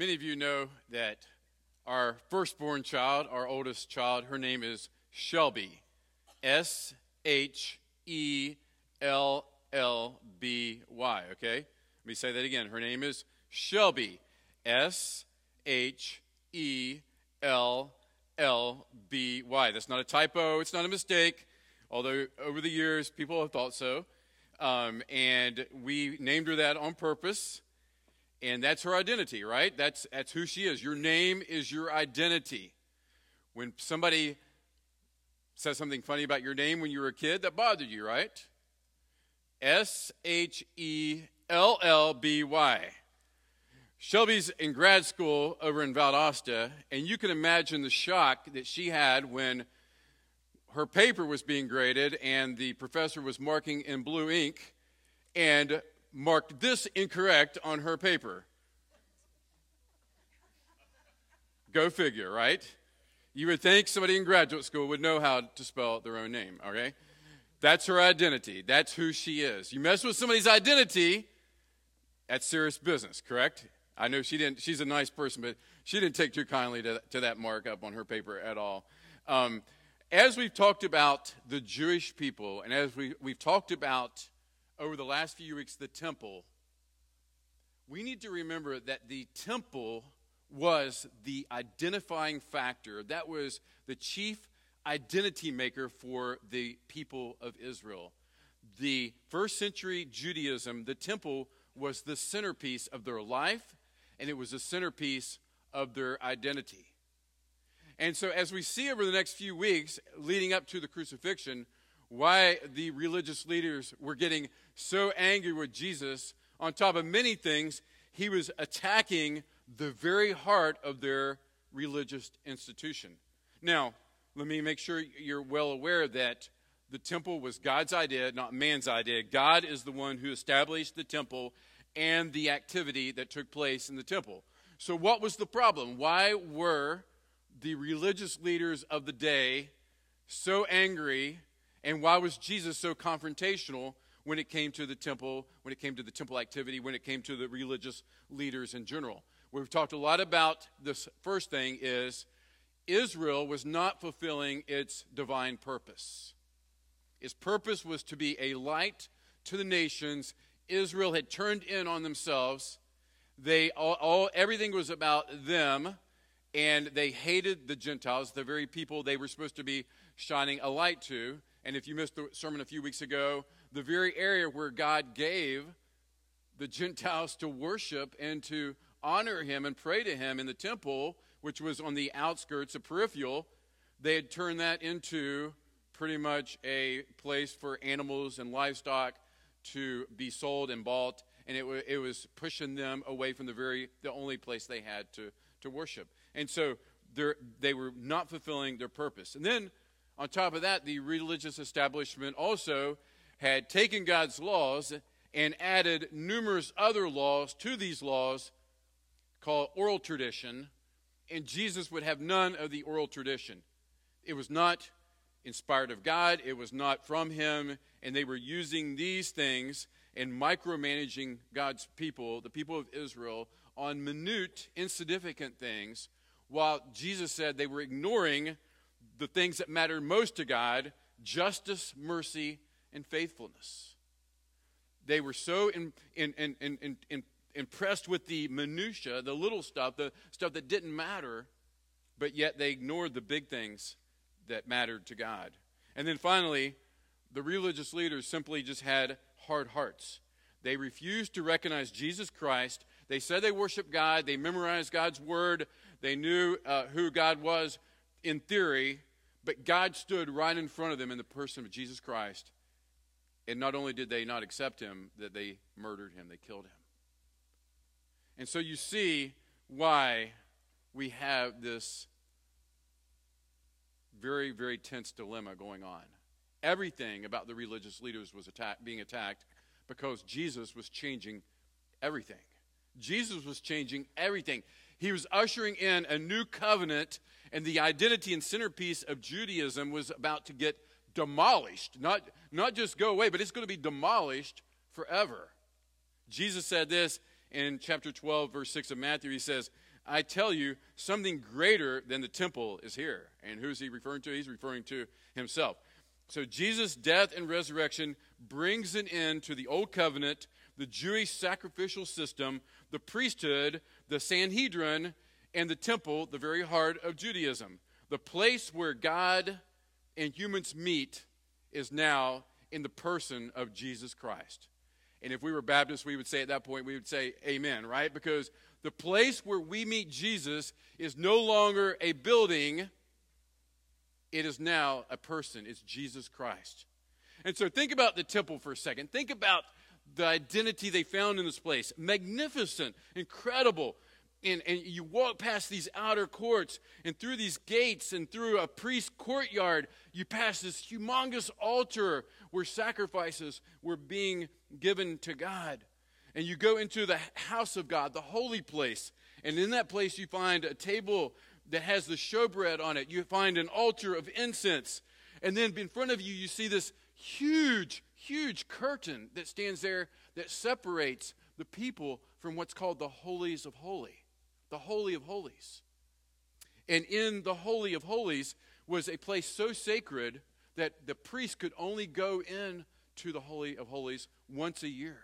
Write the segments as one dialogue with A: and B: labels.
A: Many of you know that our firstborn child, our oldest child, her name is Shellby. S H E L L B Y, okay? Let me say that again. Her name is Shellby. S H E L L B Y. That's not a typo, it's not a mistake, although over the years people have thought so. Um, and we named her that on purpose. And that's her identity, right? That's, that's who she is. Your name is your identity. When somebody says something funny about your name when you were a kid, that bothered you, right? S H E L L B Y. Shellby's in grad school over in Valdosta, and you can imagine the shock that she had when her paper was being graded and the professor was marking in blue ink and marked this incorrect on her paper. Go figure, right? You would think somebody in graduate school would know how to spell their own name, okay? That's her identity. That's who she is. You mess with somebody's identity, that's serious business, correct? I know she didn't, she's a nice person, but she didn't take too kindly to, to that markup on her paper at all. Um, as we've talked about the Jewish people, and as we, we've talked about over the last few weeks the temple, we need to remember that the temple was the identifying factor. That was the chief identity maker for the people of Israel. The first century Judaism, the temple was the centerpiece of their life, and it was the centerpiece of their identity. And so, as we see over the next few weeks leading up to the crucifixion, why the religious leaders were getting so angry with Jesus, on top of many things, he was attacking the very heart of their religious institution. Now, let me make sure you're well aware that the temple was God's idea, not man's idea. God is the one who established the temple and the activity that took place in the temple. So, what was the problem? Why were the religious leaders of the day so angry, and why was Jesus so confrontational when it came to the temple, when it came to the temple activity, when it came to the religious leaders in general? We've talked a lot about this first thing is Israel was not fulfilling its divine purpose. Its purpose was to be a light to the nations. Israel had turned in on themselves. They all, all everything was about them, and they hated the Gentiles, the very people they were supposed to be shining a light to. And if you missed the sermon a few weeks ago, the very area where God gave the Gentiles to worship and to honor him and pray to him in the temple, which was on the outskirts, a peripheral, they had turned that into pretty much a place for animals and livestock to be sold and bought, and it, it was pushing them away from the very the only place they had to, to worship. And so they were not fulfilling their purpose. And then on top of that, the religious establishment also had taken God's laws and added numerous other laws to these laws called oral tradition, and Jesus would have none of the oral tradition. It was not inspired of God, it was not from Him, and they were using these things and micromanaging God's people, the people of Israel, on minute, insignificant things, while Jesus said they were ignoring the things that mattered most to God justice, mercy, and faithfulness. They were so in, in, in, impressed with the minutia, the little stuff, the stuff that didn't matter, but yet they ignored the big things that mattered to God. And then finally, the religious leaders simply just had hard hearts. They refused to recognize Jesus Christ. They said they worshiped God, they memorized God's word, they knew uh, who God was in theory, but God stood right in front of them in the person of Jesus Christ. And not only did they not accept him, that they murdered him, they killed him. And so you see why we have this very, very tense dilemma going on. Everything about the religious leaders was attack, being attacked because Jesus was changing everything. Jesus was changing everything. He was ushering in a new covenant, and the identity and centerpiece of Judaism was about to get demolished. Not, not just go away, but it's going to be demolished forever. Jesus said this in chapter 12, verse 6 of Matthew, he says, I tell you, something greater than the temple is here. And who's he referring to? He's referring to himself. So Jesus' death and resurrection brings an end to the old covenant, the Jewish sacrificial system, the priesthood, the Sanhedrin, and the temple, the very heart of Judaism. The place where God and humans meet is now in the person of Jesus Christ. And if we were Baptists, we would say at that point, we would say amen, right? Because the place where we meet Jesus is no longer a building, it is now a person. It's Jesus Christ. And so think about the temple for a second. Think about the identity they found in this place. Magnificent, incredible. And, and you walk past these outer courts and through these gates and through a priest's courtyard, you pass this humongous altar where sacrifices were being given to God. And you go into the house of God, the holy place. And in that place, you find a table that has the showbread on it. You find an altar of incense. And then in front of you, you see this huge, huge curtain that stands there that separates the people from what's called the holies of holy, the holy of holies. And in the holy of holies was a place so sacred that the priest could only go in to the holy of holies once a year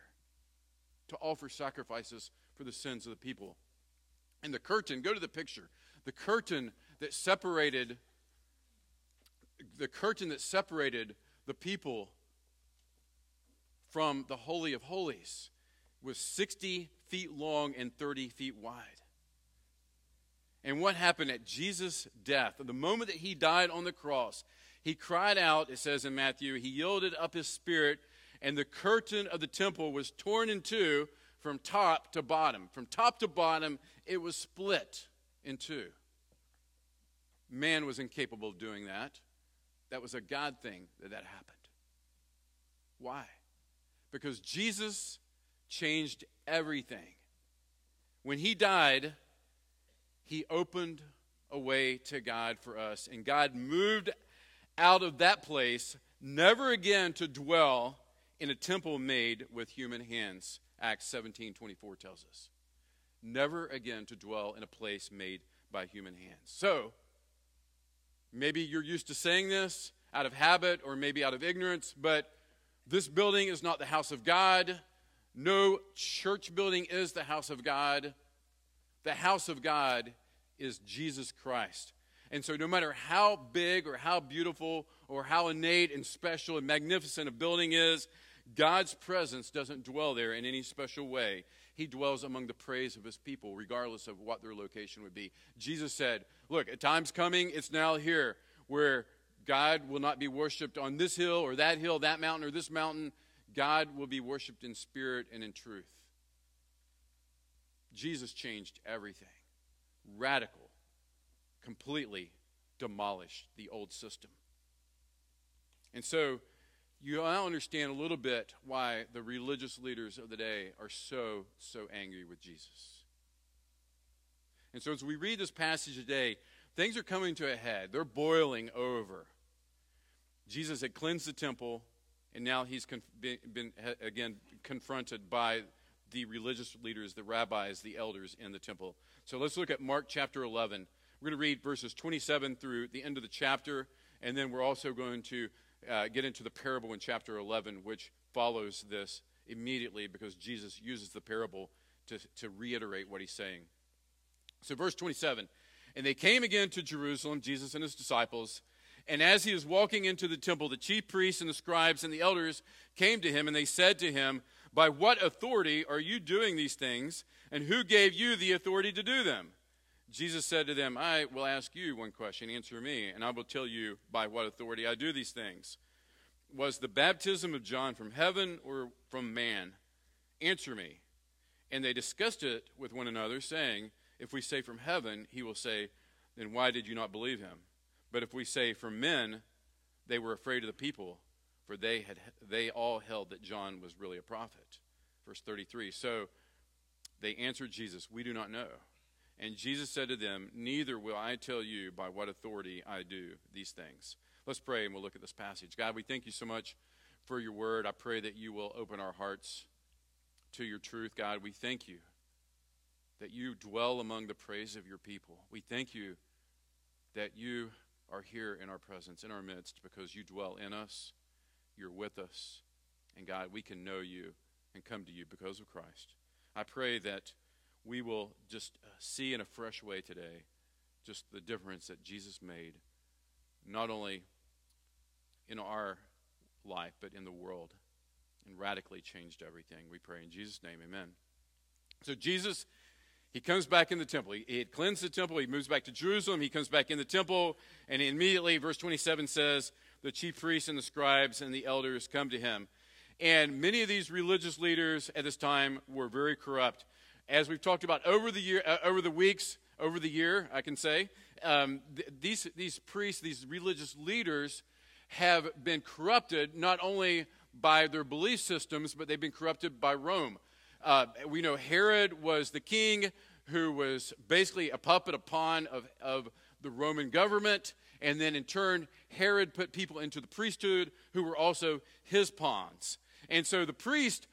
A: to offer sacrifices for the sins of the people. And the curtain, go to the picture. The curtain that separated the curtain that separated the people from the Holy of Holies was 60 feet long and 30 feet wide. And what happened at Jesus' death, the moment that he died on the cross, he cried out, it says in Matthew, he yielded up his spirit, and the curtain of the temple was torn in two from top to bottom. From top to bottom, it was split in two. Man was incapable of doing that. That was a God thing that that happened. Why? Because Jesus changed everything. When he died, he opened a way to God for us, and God moved out of that place, never again to dwell in a temple made with human hands. Acts 17 24 tells us. Never again to dwell in a place made by human hands. So, maybe you're used to saying this out of habit or maybe out of ignorance, but this building is not the house of God. No church building is the house of God. The house of God is Jesus Christ. And so, no matter how big or how beautiful or how innate and special and magnificent a building is, God's presence doesn't dwell there in any special way. He dwells among the praise of his people, regardless of what their location would be. Jesus said, Look, a time's coming, it's now here, where God will not be worshiped on this hill or that hill, that mountain or this mountain. God will be worshiped in spirit and in truth. Jesus changed everything. Radical, completely demolished the old system. And so, you now understand a little bit why the religious leaders of the day are so, so angry with Jesus. And so, as we read this passage today, things are coming to a head. They're boiling over. Jesus had cleansed the temple, and now he's con- been, been, again confronted by the religious leaders, the rabbis, the elders in the temple. So let's look at Mark chapter 11. We're going to read verses 27 through the end of the chapter, and then we're also going to uh, get into the parable in chapter 11, which follows this immediately because Jesus uses the parable to, to reiterate what he's saying. So, verse 27 And they came again to Jerusalem, Jesus and his disciples. And as he was walking into the temple, the chief priests and the scribes and the elders came to him, and they said to him, By what authority are you doing these things? And who gave you the authority to do them? Jesus said to them, I will ask you one question, answer me, and I will tell you by what authority I do these things. Was the baptism of John from heaven or from man? Answer me. And they discussed it with one another, saying, If we say from heaven, he will say, Then why did you not believe him? But if we say from men, they were afraid of the people, for they had they all held that John was really a prophet. Verse 33. So they answered Jesus, We do not know. And Jesus said to them, Neither will I tell you by what authority I do these things. Let's pray and we'll look at this passage. God, we thank you so much for your word. I pray that you will open our hearts to your truth. God, we thank you that you dwell among the praise of your people. We thank you that you are here in our presence, in our midst, because you dwell in us, you're with us, and God, we can know you and come to you because of Christ. I pray that we will just uh, see in a fresh way today just the difference that Jesus made, not only in our life, but in the world, and radically changed everything. We pray in Jesus' name, amen. So, Jesus, he comes back in the temple. He, he cleansed the temple. He moves back to Jerusalem. He comes back in the temple, and immediately, verse 27 says, the chief priests and the scribes and the elders come to him. And many of these religious leaders at this time were very corrupt. As we've talked about over the year, uh, over the weeks, over the year, I can say, um, th- these these priests, these religious leaders, have been corrupted not only by their belief systems, but they've been corrupted by Rome. Uh, we know Herod was the king who was basically a puppet, a pawn of, of the Roman government. And then in turn, Herod put people into the priesthood who were also his pawns. And so the priest,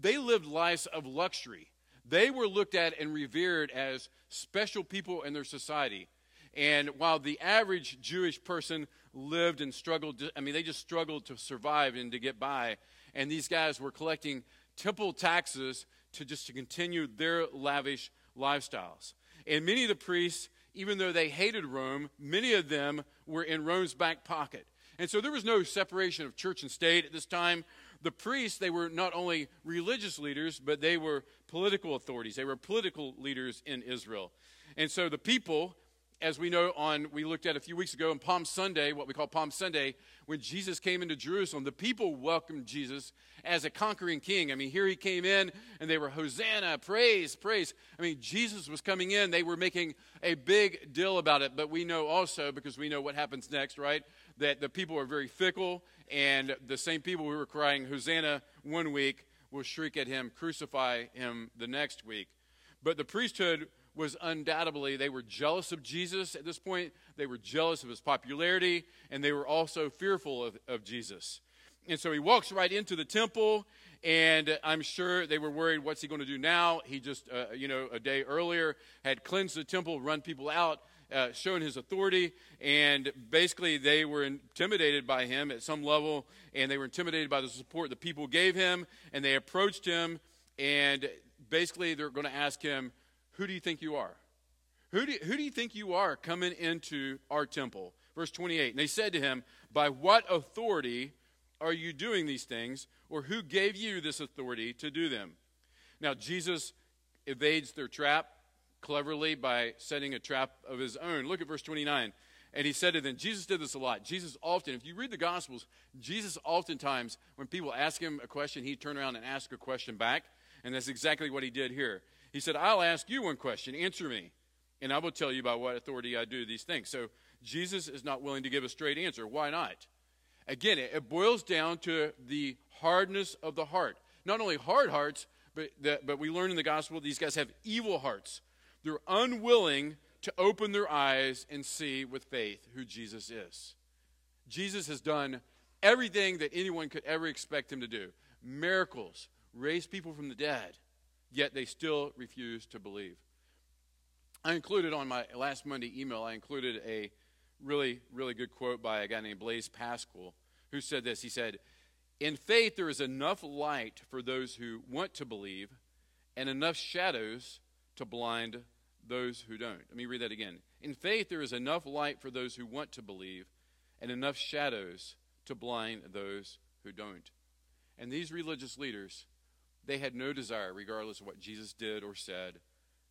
A: they lived lives of luxury. They were looked at and revered as special people in their society. And while the average Jewish person lived and struggled, I mean, they just struggled to survive and to get by. And these guys were collecting temple taxes to just to continue their lavish lifestyles. And many of the priests, even though they hated Rome, many of them were in Rome's back pocket. And so there was no separation of church and state at this time the priests, they were not only religious leaders, but they were political authorities. They were political leaders in Israel. And so the people, as we know on we looked at a few weeks ago on Palm Sunday, what we call Palm Sunday, when Jesus came into Jerusalem, the people welcomed Jesus as a conquering king. I mean, here he came in and they were Hosanna, praise, praise. I mean, Jesus was coming in. They were making a big deal about it, but we know also because we know what happens next, right? That the people are very fickle and the same people who were crying, Hosanna, one week will shriek at him, crucify him the next week. But the priesthood was undoubtedly, they were jealous of Jesus at this point. They were jealous of his popularity, and they were also fearful of, of Jesus. And so he walks right into the temple, and I'm sure they were worried, what's he going to do now? He just, uh, you know, a day earlier had cleansed the temple, run people out uh, shown his authority, and basically they were intimidated by him at some level, and they were intimidated by the support the people gave him, and they approached him, and basically they're going to ask him, Who do you think you are? Who do, you, who do you think you are coming into our temple? Verse 28. And they said to him, By what authority are you doing these things, or who gave you this authority to do them? Now, Jesus evades their trap cleverly by setting a trap of his own. Look at verse 29. And he said to them, Jesus did this a lot. Jesus often, if you read the Gospels, Jesus oftentimes, when people ask him a question, he'd turn around and ask a question back. And that's exactly what he did here. He said, I'll ask you one question, answer me, and I will tell you by what authority I do these things. So Jesus is not willing to give a straight answer. Why not? Again, it boils down to the hardness of the heart. Not only hard hearts, but, but we learn in the gospel these guys have evil hearts. They're unwilling to open their eyes and see with faith who Jesus is. Jesus has done everything that anyone could ever expect him to do miracles, raise people from the dead, yet they still refuse to believe. I included on my last Monday email, I included a really, really good quote by a guy named Blaise Pascal who said this. He said, In faith, there is enough light for those who want to believe and enough shadows to blind those who don't. Let me read that again. In faith, there is enough light for those who want to believe and enough shadows to blind those who don't. And these religious leaders, they had no desire, regardless of what Jesus did or said,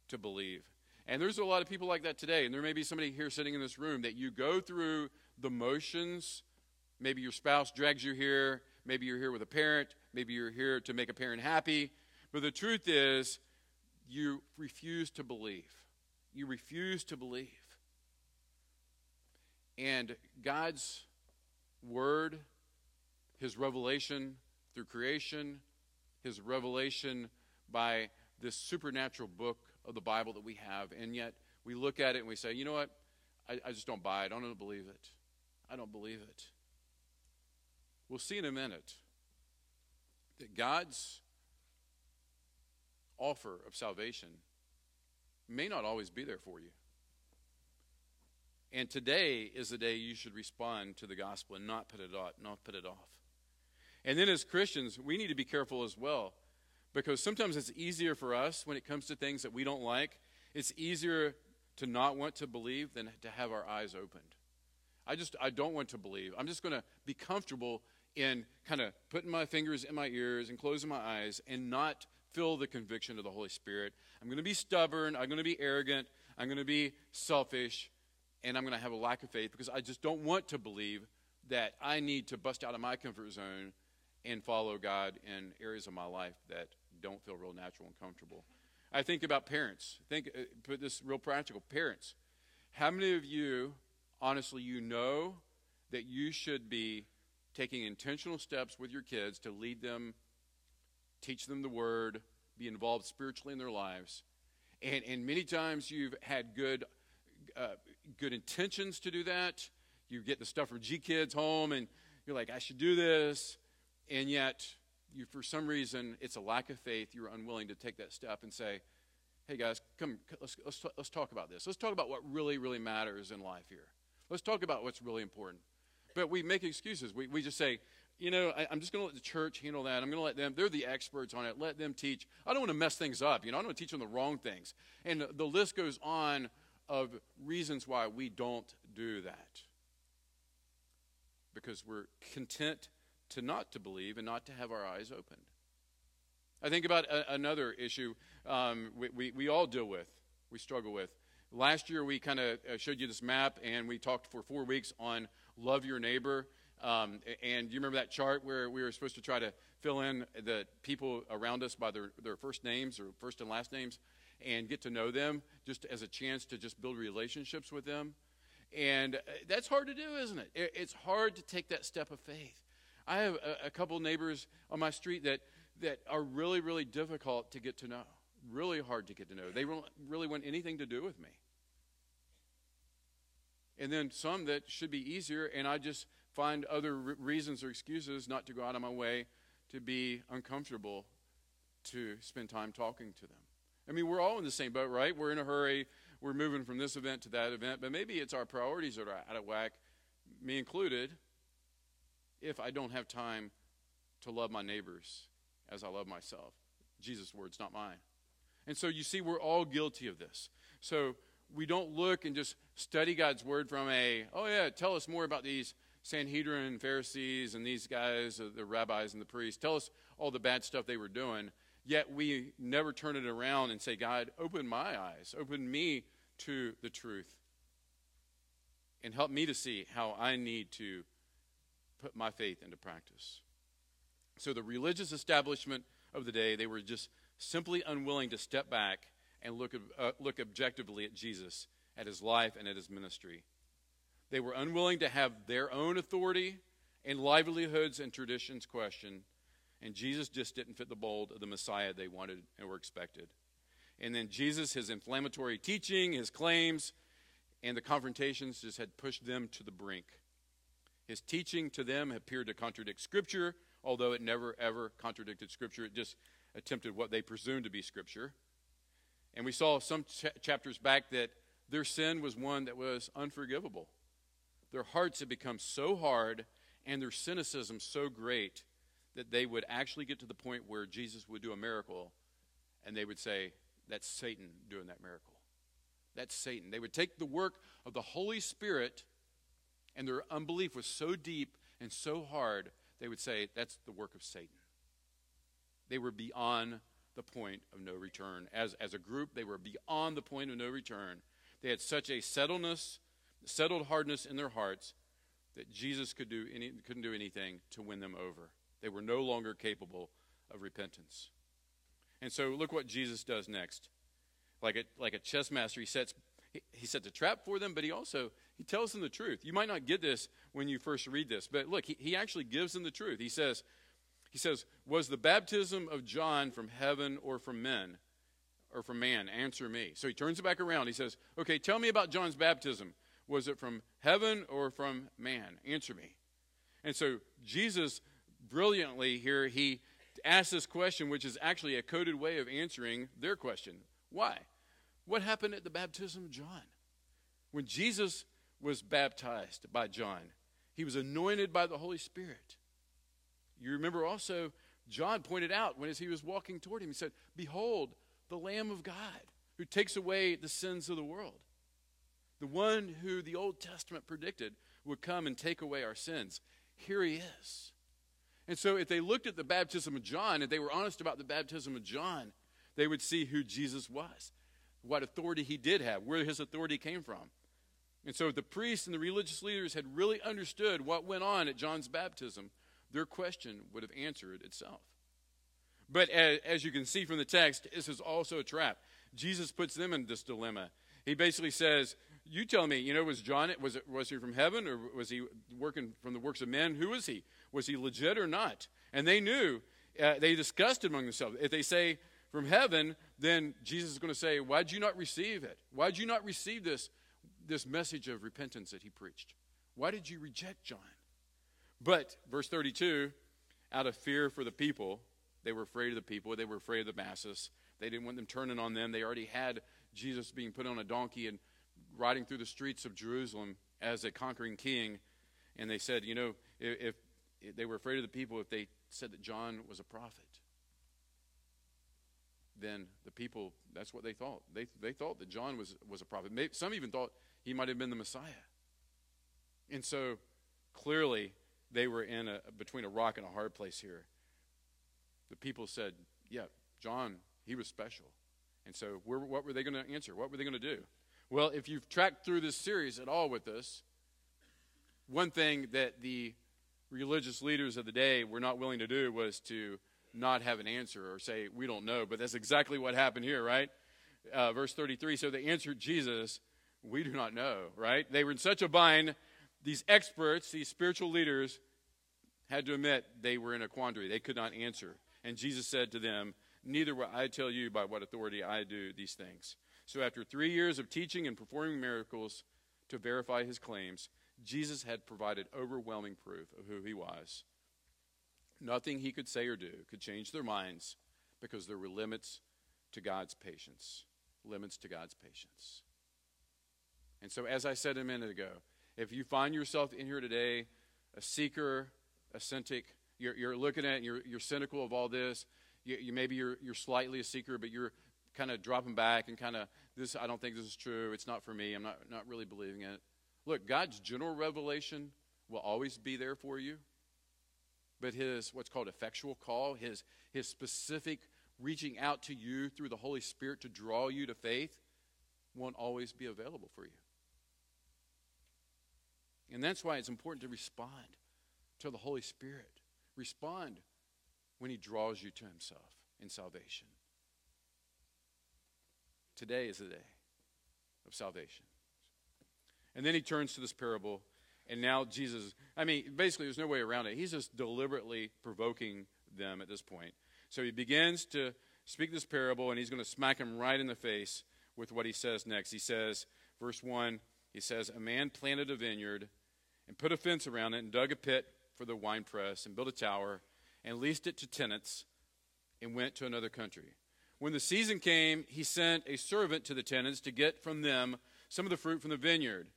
A: to believe. And there's a lot of people like that today. And there may be somebody here sitting in this room that you go through the motions. Maybe your spouse drags you here. Maybe you're here with a parent. Maybe you're here to make a parent happy. But the truth is, you refuse to believe. You refuse to believe. And God's word, his revelation through creation, his revelation by this supernatural book of the Bible that we have, and yet we look at it and we say, you know what? I, I just don't buy it. I don't believe it. I don't believe it. We'll see in a minute that God's offer of salvation may not always be there for you. And today is the day you should respond to the gospel and not put it off, not put it off. And then as Christians, we need to be careful as well because sometimes it's easier for us when it comes to things that we don't like. It's easier to not want to believe than to have our eyes opened. I just I don't want to believe. I'm just going to be comfortable in kind of putting my fingers in my ears and closing my eyes and not feel the conviction of the Holy Spirit. I'm going to be stubborn, I'm going to be arrogant, I'm going to be selfish, and I'm going to have a lack of faith because I just don't want to believe that I need to bust out of my comfort zone and follow God in areas of my life that don't feel real natural and comfortable. I think about parents. Think uh, put this real practical. Parents, how many of you honestly you know that you should be taking intentional steps with your kids to lead them, teach them the word, be involved spiritually in their lives. And, and many times you've had good, uh, good intentions to do that. You get the stuff from G Kids home and you're like, I should do this. And yet, you, for some reason, it's a lack of faith. You're unwilling to take that step and say, hey guys, come, let's, let's, let's talk about this. Let's talk about what really, really matters in life here. Let's talk about what's really important. But we make excuses. We, we just say, you know, I, am just going to let the church handle that. I'm going to let them, they're the experts on it. Let them teach. I don't want to mess things up. You know, I don't want to teach them the wrong things. And the list goes on of reasons why we don't do that. Because we're content to not to believe and not to have our eyes opened. I think about a, another issue um, we, we, we all deal with, we struggle with. Last year, we kind of uh, showed you this map, and we talked for four weeks on love your neighbor. Um, and you remember that chart where we were supposed to try to fill in the people around us by their, their first names or first and last names and get to know them just as a chance to just build relationships with them? And uh, that's hard to do, isn't it? It's hard to take that step of faith. I have a, a couple neighbors on my street that, that are really, really difficult to get to know really hard to get to know. They don't really want anything to do with me. And then some that should be easier, and I just find other re- reasons or excuses not to go out of my way to be uncomfortable to spend time talking to them. I mean, we're all in the same boat, right? We're in a hurry. We're moving from this event to that event, but maybe it's our priorities that are out of whack, me included, if I don't have time to love my neighbors as I love myself. Jesus' words, not mine. And so you see, we're all guilty of this. So we don't look and just study God's word from a, oh, yeah, tell us more about these Sanhedrin Pharisees and these guys, uh, the rabbis and the priests. Tell us all the bad stuff they were doing. Yet we never turn it around and say, God, open my eyes, open me to the truth, and help me to see how I need to put my faith into practice. So the religious establishment of the day, they were just simply unwilling to step back and look, uh, look objectively at Jesus, at his life, and at his ministry. They were unwilling to have their own authority and livelihoods and traditions questioned, and Jesus just didn't fit the mold of the Messiah they wanted and were expected. And then Jesus, his inflammatory teaching, his claims, and the confrontations just had pushed them to the brink. His teaching to them appeared to contradict Scripture, although it never ever contradicted Scripture. It just attempted what they presumed to be Scripture. And we saw some ch- chapters back that their sin was one that was unforgivable. Their hearts had become so hard and their cynicism so great that they would actually get to the point where Jesus would do a miracle and they would say, That's Satan doing that miracle. That's Satan. They would take the work of the Holy Spirit, and their unbelief was so deep and so hard, they would say, That's the work of Satan. They were beyond the point of no return. As, as a group, they were beyond the point of no return. They had such a settledness, settled hardness in their hearts that Jesus could do any, couldn't do anything to win them over. They were no longer capable of repentance. And so look what Jesus does next. Like a, like a chess master, he sets, he, he sets a trap for them, but he also he tells them the truth. You might not get this when you first read this, but look, he, he actually gives them the truth. He says, he says, Was the baptism of John from heaven or from men? Or from man? Answer me. So he turns it back around. He says, Okay, tell me about John's baptism. Was it from heaven or from man? Answer me. And so Jesus brilliantly here, he asks this question, which is actually a coded way of answering their question. Why? what happened at the baptism of John? When Jesus was baptized by John, he was anointed by the Holy Spirit. You remember also, John pointed out when as he was walking toward him, he said, Behold, the Lamb of God who takes away the sins of the world. The one who the Old Testament predicted would come and take away our sins. Here he is. And so, if they looked at the baptism of John and they were honest about the baptism of John, they would see who Jesus was, what authority he did have, where his authority came from. And so, if the priests and the religious leaders had really understood what went on at John's baptism, their question would have answered itself. But as, as you can see from the text, this is also a trap. Jesus puts them in this dilemma. He basically says, You tell me, you know, was John, it was, it, was he from heaven or was he working from the works of men? Who was he? Was he legit or not? And they knew, uh, they discussed among themselves. If they say from heaven, then Jesus is going to say, Why'd you not receive it? Why'd you not receive this, this message of repentance that he preached? Why did you reject John? But, verse 32, out of fear for the people, they were afraid of the people, they were afraid of the masses. They didn't want them turning on them. They already had Jesus being put on a donkey and riding through the streets of Jerusalem as a conquering king. And they said, you know, if, if they were afraid of the people, if they said that John was a prophet, then the people, that's what they thought. They, they thought that John was, was a prophet. Maybe, some even thought he might have been the Messiah. And so clearly, they were in a, between a rock and a hard place here. The people said, Yeah, John, he was special. And so, what were they going to answer? What were they going to do? Well, if you've tracked through this series at all with us, one thing that the religious leaders of the day were not willing to do was to not have an answer or say, We don't know. But that's exactly what happened here, right? Uh, verse 33 So they answered Jesus, We do not know, right? They were in such a bind these experts, these spiritual leaders, had to admit they were in a quandary. They could not answer. And Jesus said to them, Neither will I tell you by what authority I do these things. So, after three years of teaching and performing miracles to verify his claims, Jesus had provided overwhelming proof of who he was. Nothing he could say or do could change their minds because there were limits to God's patience. Limits to God's patience. And so, as I said a minute ago, if you find yourself in here today, a seeker, a cynic, you're, you're looking at, you're, you're cynical of all this. You, you, maybe you're, you're slightly a seeker, but you're kind of dropping back and kind of this. I don't think this is true. It's not for me. I'm not not really believing it. Look, God's general revelation will always be there for you, but His what's called effectual call, His His specific reaching out to you through the Holy Spirit to draw you to faith, won't always be available for you. And that's why it's important to respond to the Holy Spirit. Respond when He draws you to Himself in salvation. Today is the day of salvation. And then He turns to this parable, and now Jesus, I mean, basically, there's no way around it. He's just deliberately provoking them at this point. So He begins to speak this parable, and He's going to smack them right in the face with what He says next. He says, verse 1, He says, A man planted a vineyard and put a fence around it and dug a pit for the winepress and built a tower and leased it to tenants and went to another country. When the season came, he sent a servant to the tenants to get from them some of the fruit from the vineyard.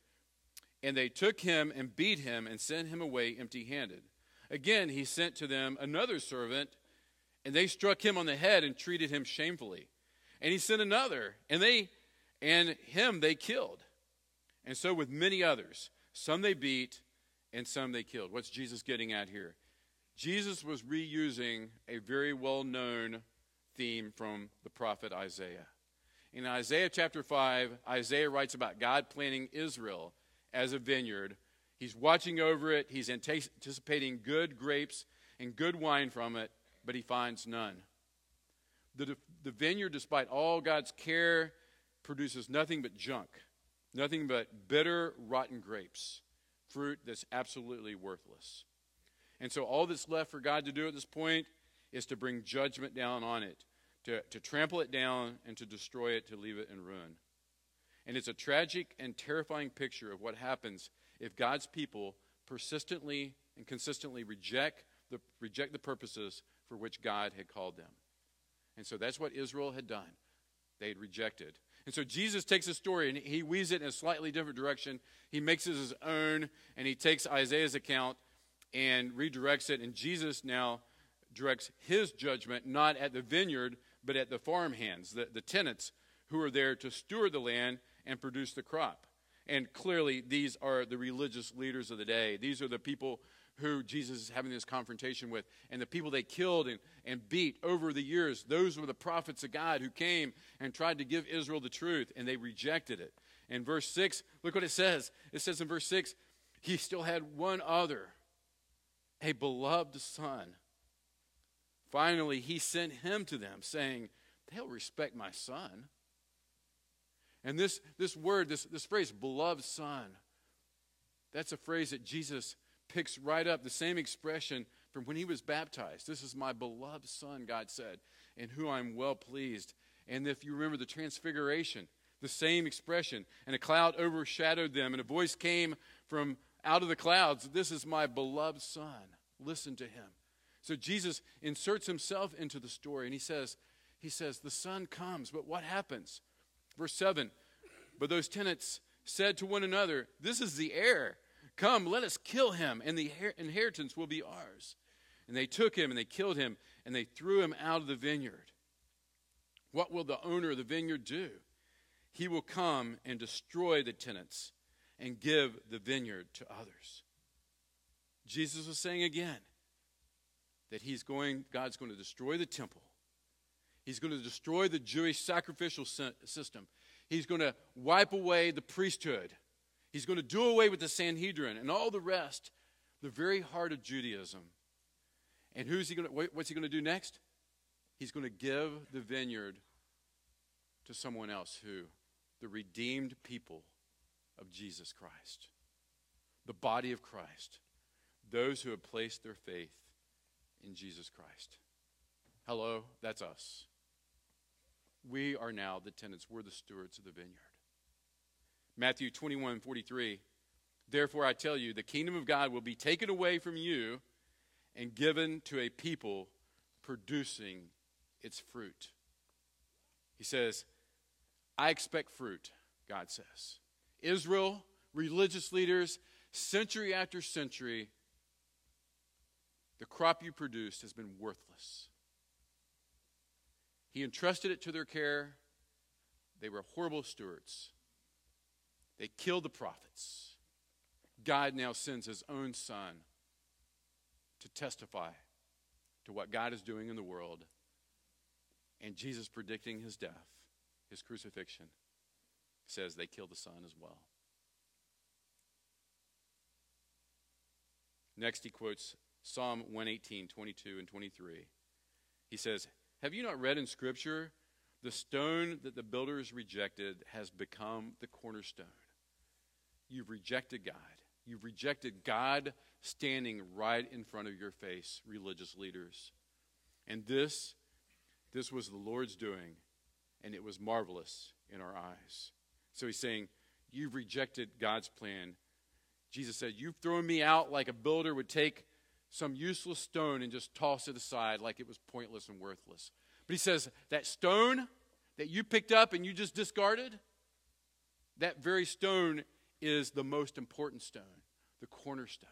A: And they took him and beat him and sent him away empty handed. Again, he sent to them another servant, and they struck him on the head and treated him shamefully. And he sent another, and they and him they killed. And so with many others. Some they beat, and some they killed. What's Jesus getting at here? Jesus was reusing a very well known theme from the prophet Isaiah. In Isaiah chapter 5, Isaiah writes about God planting Israel as a vineyard. He's watching over it, he's anticipating good grapes and good wine from it, but he finds none. The, the vineyard, despite all God's care, produces nothing but junk. Nothing but bitter, rotten grapes, fruit that's absolutely worthless. And so, all that's left for God to do at this point is to bring judgment down on it, to, to trample it down, and to destroy it, to leave it in ruin. And it's a tragic and terrifying picture of what happens if God's people persistently and consistently reject the, reject the purposes for which God had called them. And so that's what Israel had done. They had rejected. And so Jesus takes a story and he weaves it in a slightly different direction. He makes it his own, and he takes Isaiah's account and redirects it. And Jesus now directs his judgment not at the vineyard, but at the farmhands, the, the tenants who are there to steward the land and produce the crop. And clearly, these are the religious leaders of the day. These are the people who Jesus is having this confrontation with. And the people they killed and, and beat over the years, those were the prophets of God who came and tried to give Israel the truth, and they rejected it. In verse 6, look what it says. It says in verse 6, he still had one other, a beloved son. Finally, he sent him to them, saying, They'll respect my son. And this, this word, this, this phrase, beloved son, that's a phrase that Jesus picks right up, the same expression from when he was baptized. This is my beloved son, God said, in whom I'm well pleased. And if you remember the transfiguration, the same expression, and a cloud overshadowed them, and a voice came from out of the clouds This is my beloved son. Listen to him. So Jesus inserts himself into the story, and he says, he says, the son comes, but what happens? Verse 7 But those tenants said to one another, This is the heir. Come, let us kill him, and the inheritance will be ours. And they took him, and they killed him, and they threw him out of the vineyard. What will the owner of the vineyard do? He will come and destroy the tenants and give the vineyard to others. Jesus was saying again that he's going, God's going to destroy the temple. He's going to destroy the Jewish sacrificial system. He's going to wipe away the priesthood. He's going to do away with the Sanhedrin and all the rest, the very heart of Judaism. And who's he going to, what's he going to do next? He's going to give the vineyard to someone else who, the redeemed people of Jesus Christ, the body of Christ, those who have placed their faith in Jesus Christ. Hello, that's us. We are now the tenants, we're the stewards of the vineyard. Matthew 21 43. Therefore, I tell you, the kingdom of God will be taken away from you and given to a people producing its fruit. He says, I expect fruit, God says. Israel, religious leaders, century after century, the crop you produced has been worthless. He entrusted it to their care. They were horrible stewards. They killed the prophets. God now sends his own son to testify to what God is doing in the world. And Jesus predicting his death, his crucifixion, says they killed the son as well. Next, he quotes Psalm 118, 22, and 23. He says, Have you not read in Scripture, the stone that the builders rejected has become the cornerstone? You've rejected God. You've rejected God standing right in front of your face, religious leaders. And this, this was the Lord's doing, and it was marvelous in our eyes. So he's saying, You've rejected God's plan. Jesus said, You've thrown me out like a builder would take some useless stone and just toss it aside like it was pointless and worthless. But he says, That stone that you picked up and you just discarded, that very stone is the most important stone, the cornerstone.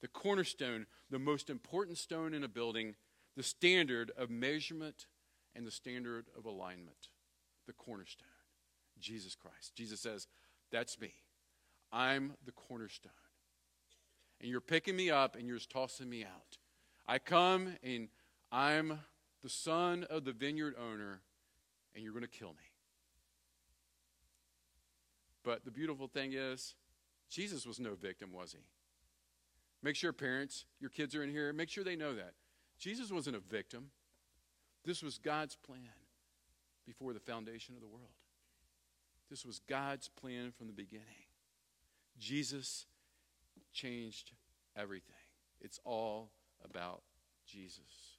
A: The cornerstone, the most important stone in a building, the standard of measurement and the standard of alignment, the cornerstone, Jesus Christ. Jesus says, That's me. I'm the cornerstone. And you're picking me up and you're just tossing me out. I come and I'm the son of the vineyard owner, and you're going to kill me. But the beautiful thing is, Jesus was no victim, was he? Make sure, parents, your kids are in here, make sure they know that. Jesus wasn't a victim. This was God's plan before the foundation of the world. This was God's plan from the beginning. Jesus changed everything. It's all about Jesus.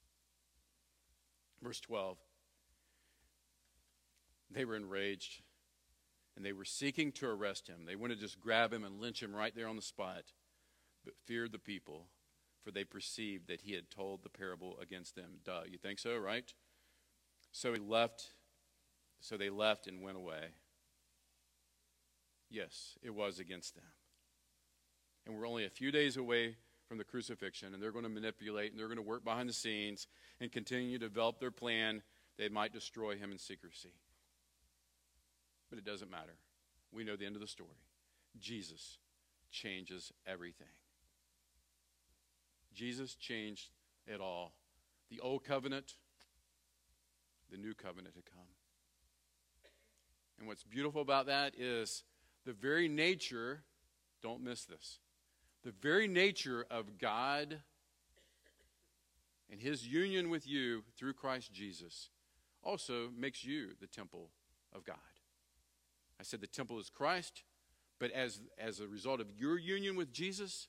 A: Verse 12 They were enraged and they were seeking to arrest him. They wanted to just grab him and lynch him right there on the spot, but feared the people, for they perceived that he had told the parable against them. Duh, you think so, right? So he left So they left and went away. Yes, it was against them. And we're only a few days away from the crucifixion, and they're going to manipulate and they're going to work behind the scenes and continue to develop their plan. They might destroy him in secrecy. But it doesn't matter. We know the end of the story. Jesus changes everything. Jesus changed it all. The old covenant, the new covenant had come. And what's beautiful about that is the very nature, don't miss this, the very nature of God and his union with you through Christ Jesus also makes you the temple of God. I said the temple is Christ, but as, as a result of your union with Jesus,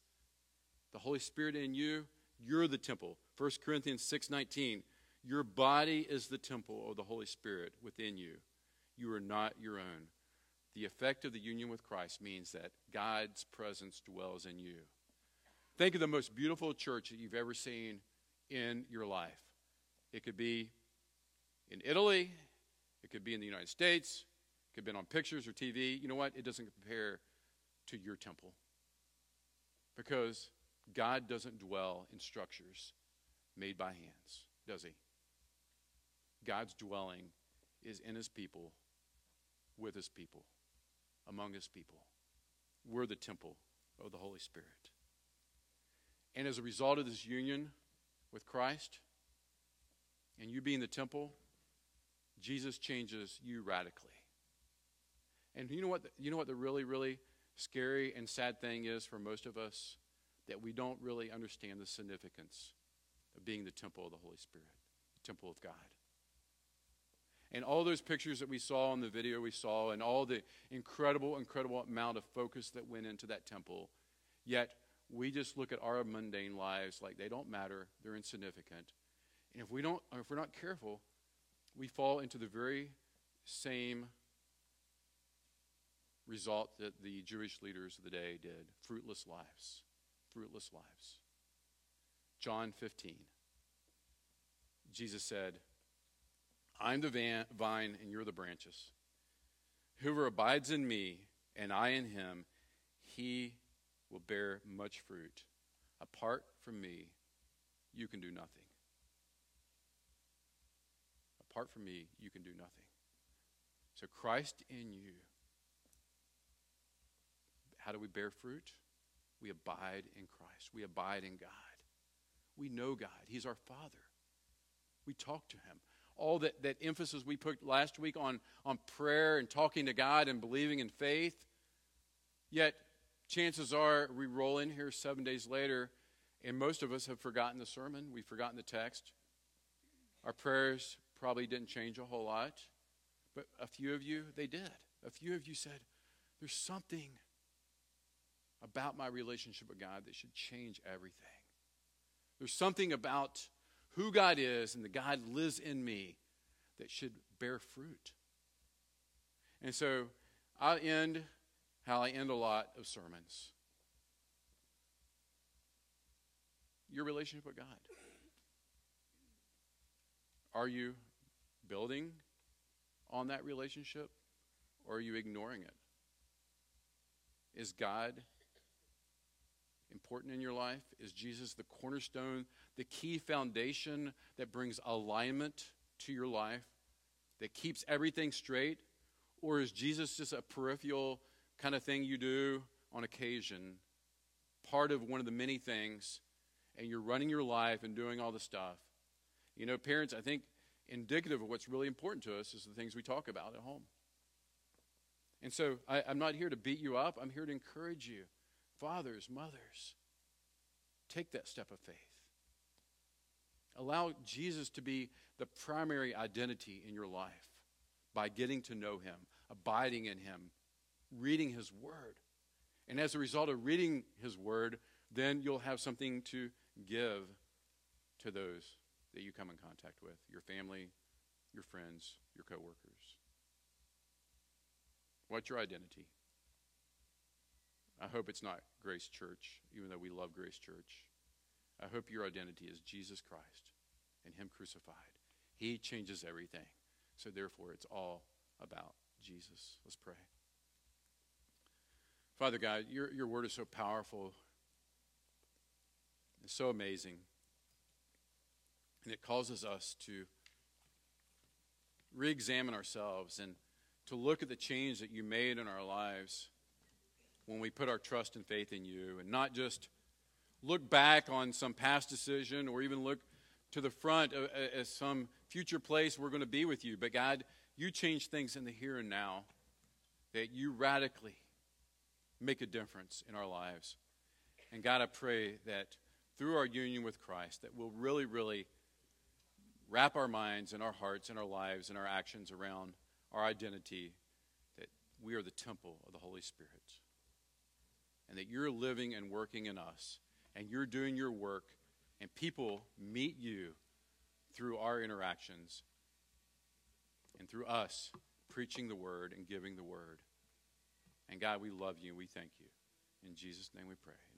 A: the Holy Spirit in you, you're the temple. 1 Corinthians 6:19, your body is the temple of the Holy Spirit within you. You are not your own. The effect of the union with Christ means that God's presence dwells in you. Think of the most beautiful church that you've ever seen in your life. It could be in Italy, it could be in the United States, could have been on pictures or TV. You know what? It doesn't compare to your temple. Because God doesn't dwell in structures made by hands, does he? God's dwelling is in his people, with his people, among his people. We're the temple of the Holy Spirit. And as a result of this union with Christ and you being the temple, Jesus changes you radically. And you know what the, you know what the really really scary and sad thing is for most of us that we don't really understand the significance of being the temple of the Holy Spirit, the temple of God. And all those pictures that we saw in the video we saw, and all the incredible, incredible amount of focus that went into that temple, yet we just look at our mundane lives like they don't matter, they're insignificant. And if we don't, if we're not careful, we fall into the very same result that the Jewish leaders of the day did fruitless lives. Fruitless lives. John 15. Jesus said, I'm the van, vine and you're the branches. Whoever abides in me and I in him, he will bear much fruit. Apart from me, you can do nothing. Apart from me, you can do nothing. So Christ in you how do we bear fruit? We abide in Christ. We abide in God. We know God. He's our Father. We talk to Him. All that, that emphasis we put last week on, on prayer and talking to God and believing in faith, yet chances are we roll in here seven days later and most of us have forgotten the sermon. We've forgotten the text. Our prayers probably didn't change a whole lot, but a few of you, they did. A few of you said, There's something about my relationship with God that should change everything. There's something about who God is and the God lives in me that should bear fruit. And so I'll end how I end a lot of sermons. Your relationship with God. Are you building on that relationship or are you ignoring it? Is God important in your life? Is Jesus the cornerstone, the key foundation that brings alignment to your life, that keeps everything straight? Or is Jesus just a peripheral kind of thing you do on occasion, part of one of the many things, and you're running your life and doing all the stuff? You know, parents, I think indicative of what's really important to us is the things we talk about at home. And so I, am not here to beat you up, I'm here to encourage you fathers, mothers, take that step of faith. Allow Jesus to be the primary identity in your life by getting to know him, abiding in him, reading his word. And as a result of reading his word, then you'll have something to give to those that you come in contact with your family, your friends, your coworkers. What's your identity? I hope it's not Grace Church, even though we love Grace Church. I hope your identity is Jesus Christ and Him crucified. He changes everything. So therefore, it's all about Jesus. Let's pray. Father God, your, your word is so powerful. It's so amazing. And it causes us to re examine ourselves and to look at the change that you made in our lives when we put our trust and faith in you and not just look back on some past decision or even look to the front as some future place we're going to be with you. But God, you change things in the here and now that you radically make a difference in our lives. And God, I pray that through our union with Christ, that we'll really, really wrap our minds and our hearts and our lives and our actions around our identity that we are the temple of the Holy Spirit. And that you're living and working in us, and you're doing your work, and people meet you through our interactions and through us preaching the word and giving the word. And God, we love you and we thank you. In Jesus' name we pray.